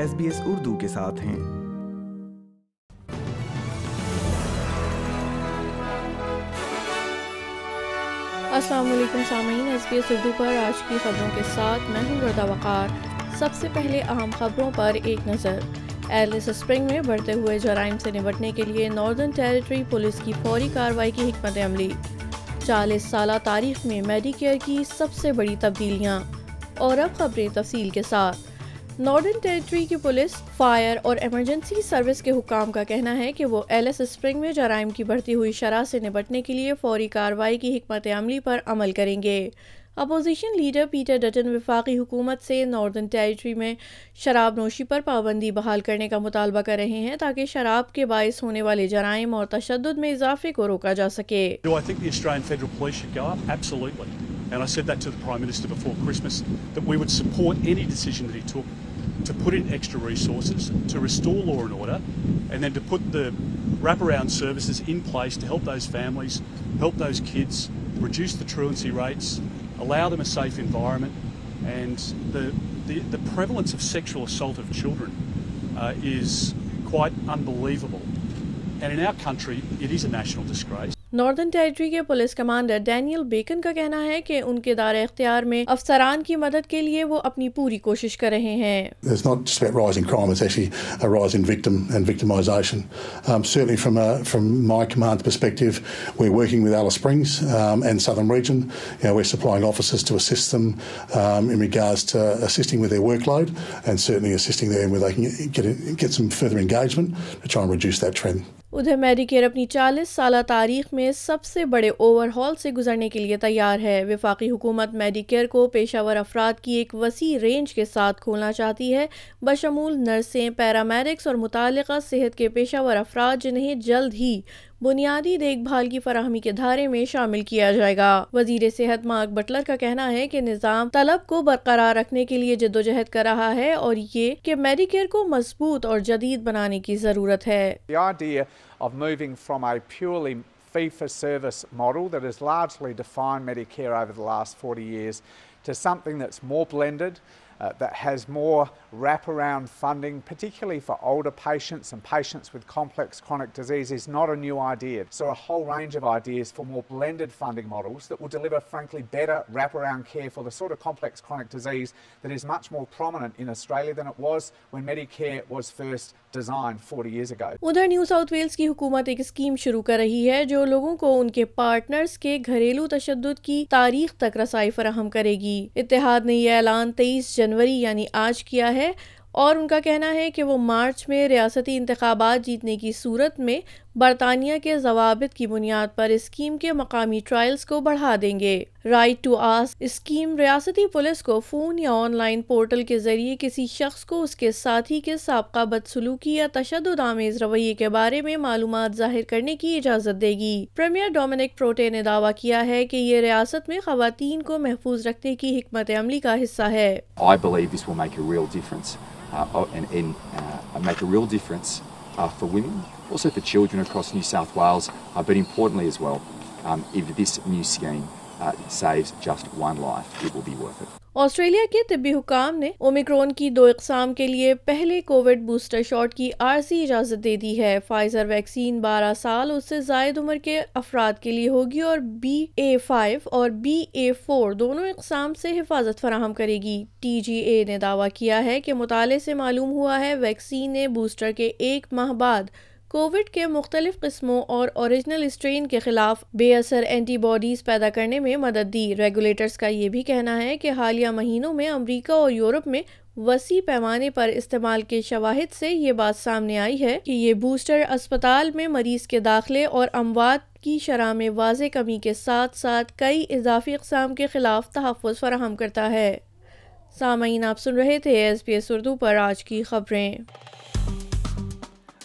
S B S Urdu کے ساتھ ہیں۔ السلام علیکم سامعین ایس بی ایس اردو پر آج کی خبروں کے ساتھ میں ہوں وردہ وقار۔ سب سے پہلے اہم خبروں پر ایک نظر۔ ایلس اسپرنگ میں بڑھتے ہوئے جرائم سے نمٹنے کے لیے ناردرن ٹیریٹری پولیس کی فوری کارروائی کی حکمت عملی۔ چالیس سالہ تاریخ میں میڈی کیئر کی سب سے بڑی تبدیلیاں۔ اور اب خبریں تفصیل کے ساتھ۔ نارڈرن ٹیریٹری کی پولیس، فائر اور ایمرجنسی سروس کے حکام کا کہنا ہے کہ وہ ایل ایس اسپرنگ میں جرائم کی بڑھتی ہوئی شرح سے نپٹنے کے لیے فوری کارروائی کی حکمت عملی پر عمل کریں گے۔ اپوزیشن لیڈر پیٹر ڈٹن وفاقی حکومت سے ناردرن ٹیریٹری میں شراب نوشی پر پابندی بحال کرنے کا مطالبہ کر رہے ہیں تاکہ شراب کے باعث ہونے والے جرائم اور تشدد میں اضافے کو روکا جا سکے۔ And I said that to the Prime Minister before Christmas, that we would support any decision that he took to put in extra resources, to restore law and order, and then to put the wraparound services in place to help those families, help those kids, reduce the truancy rates, allow them a safe environment. And the, the, the prevalence of sexual assault of children uh, is quite unbelievable. And in our country, it is a national disgrace. Northern Territory کے police commander Daniel Bacon کا کہنا ہے کہ ان کے دار اختیار میں افسران کی مدد کے لیے وہ اپنی پوری کوشش کر رہے ہیں۔ ادھر میڈی کیئر اپنی چالیس سالہ تاریخ میں سب سے بڑے اوور ہال سے گزرنے کے لیے تیار ہے۔ وفاقی حکومت میڈی کیئر کو پیشہ ور افراد کی ایک وسیع رینج کے ساتھ کھولنا چاہتی ہے۔ بشمول نرسیں، پیرامیڈکس اور متعلقہ صحت کے پیشہ ور افراد جنہیں جلد ہی بنیادی دیکھ بھال کی فراہمی کے دھارے میں شامل کیا جائے گا۔ وزیر صحت مارک بٹلر کا کہنا ہے کہ نظام طلب کو برقرار رکھنے کے لیے جد و جہد کر رہا ہے اور یہ کہ میڈی کیئر کو مضبوط اور جدید بنانے کی ضرورت ہے۔ Fee-for-service model that has largely defined Medicare over the last 40 years to something that's more blended, uh, that has more wraparound funding, particularly for older patients and patients with complex chronic disease, is not a new idea. So a whole range of ideas for more blended funding models that will deliver, frankly, better wraparound care for the sort of complex chronic disease that is much more prominent in Australia than it was when Medicare was first designed 40 years ago. ادھر New South Wales کی حکومت ایک scheme شروع کر رہی ہے جو لوگوں کو ان کے پارٹنرز کے گھریلو تشدد کی تاریخ تک رسائی فراہم کرے گی اتحاد نے یہ اعلان تیئیس جنوری یعنی آج کیا ہے اور ان کا کہنا ہے کہ وہ مارچ میں ریاستی انتخابات جیتنے کی صورت میں برطانیہ کے ضوابط کی بنیاد پر اسکیم کے مقامی ٹرائلز کو بڑھا دیں گے۔ رائٹ ٹو آس اسکیم ریاستی پولیس کو فون یا آن لائن پورٹل کے ذریعے کسی شخص کو اس کے ساتھی کے سابقہ بدسلوکی یا تشدد آمیز رویے کے بارے میں معلومات ظاہر کرنے کی اجازت دے گی۔ پریمیئر ڈومینک پروٹے نے دعویٰ کیا ہے کہ یہ ریاست میں خواتین کو محفوظ رکھنے کی حکمت عملی کا حصہ ہے۔ Uh, and, and uh, for women, also for children across New South Wales, uh, but importantly as well, um, if this new scheme uh, saves just one life, it will be worth it. Australia کے طبی حکام نے Omicron کی دو اقسام کے لیے پہلے Covid booster shot کی عارضی اجازت دے دی ہے۔ فائزر ویکسین بارہ سال اس سے زائد عمر کے افراد کے لیے ہوگی اور بی اے فائیو اور بی اے فور دونوں اقسام سے حفاظت فراہم کرے گی۔ ٹی جی اے نے دعویٰ کیا ہے کہ مطالعے سے معلوم ہوا ہے ویکسین نے بوسٹر کے ایک ماہ بعد کووڈ کے مختلف قسموں اور اوریجنل اسٹرین کے خلاف بے اثر اینٹی باڈیز پیدا کرنے میں مدد دی۔ ریگولیٹرز کا یہ بھی کہنا ہے کہ حالیہ مہینوں میں امریکہ اور یورپ میں وسیع پیمانے پر استعمال کے شواہد سے یہ بات سامنے آئی ہے کہ یہ بوسٹر اسپتال میں مریض کے داخلے اور اموات کی شرح میں واضح کمی کے ساتھ ساتھ کئی اضافی اقسام کے خلاف تحفظ فراہم کرتا ہے۔ سامعین، آپ سن رہے تھے ایس پی ایس اردو پر آج کی خبریں۔